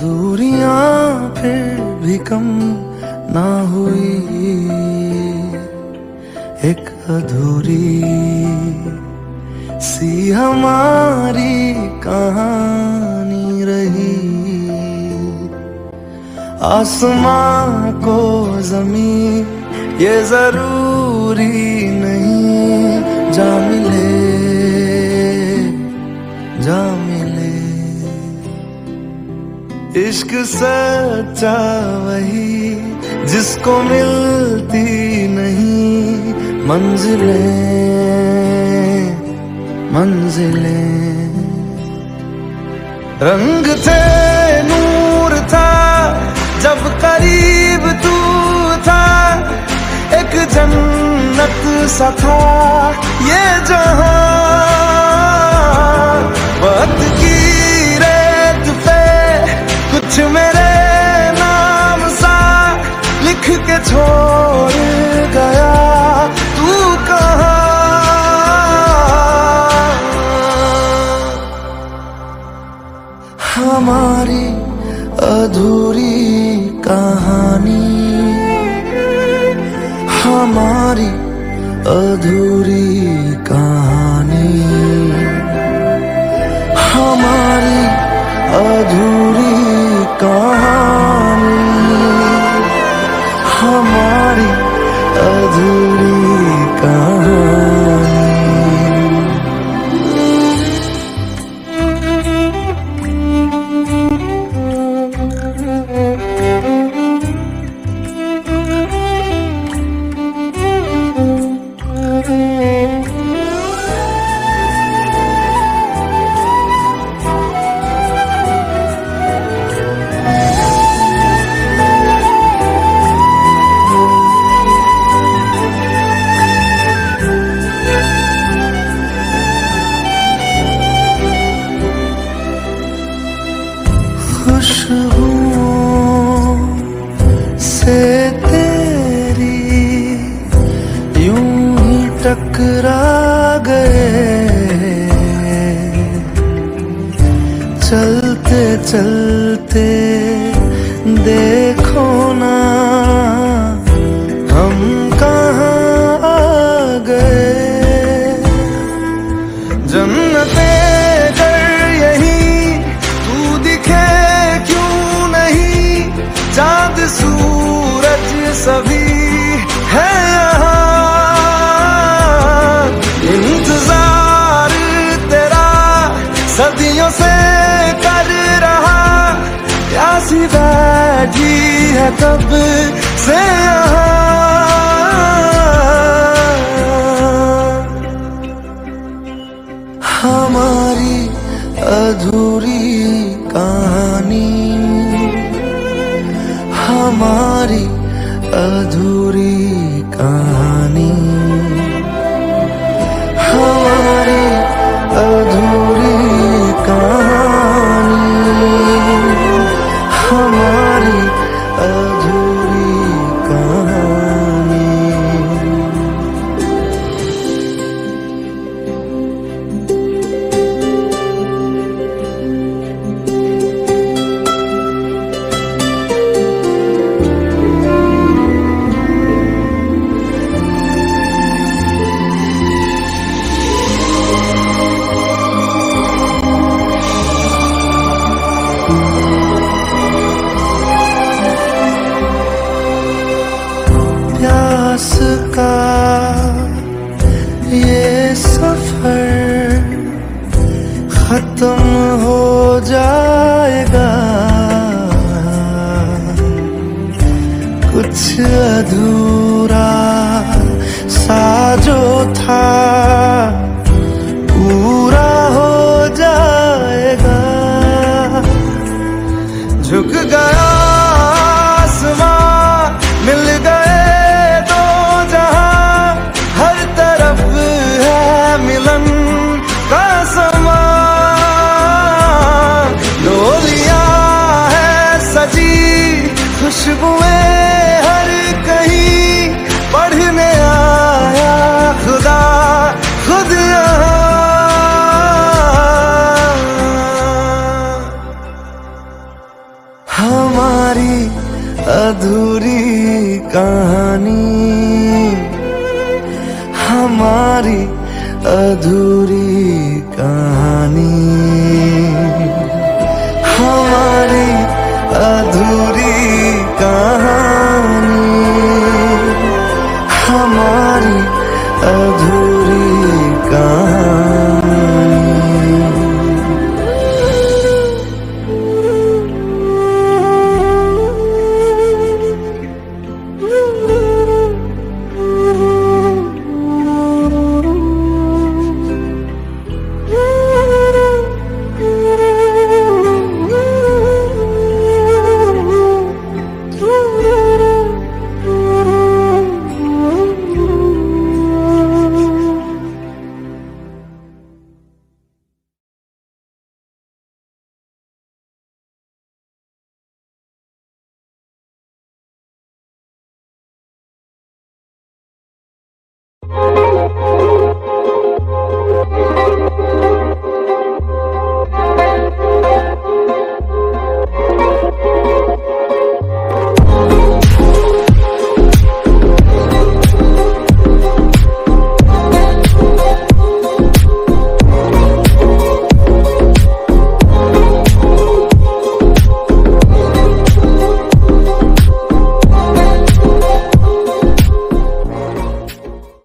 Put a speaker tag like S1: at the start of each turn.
S1: दूरियाँ फिर भी कम ना हुई। एक अधूरी सी हमारी कहानी रही। आसमां को जमी ये ज़रूरी नहीं। जान इश्क सच्चा वही, जिसको मिलती नहीं, मंजिलें मंजिलें। रंग थे, नूर था, जब करीब तू था, एक जन्नत सा था। हमारी अधूरी कहानी। हमारी अधूरी कहानी। हमारी अधूरी कहानी। चलते देखो ना। हम कहाँ आ गए? जन्नते कर यही, तू दिखे क्यों नहीं? चाँद, सूरज सभी है सदियों से प्यासी बैठी है कब से हमारी अधूरी कहानी। हमारी अधूरी कहानी। खत्म हो जाएगा खुशबुएँ हर कहीं पढ़ने आया खुदा खुद हमारी अधूरी कहानी हमारी अधूरी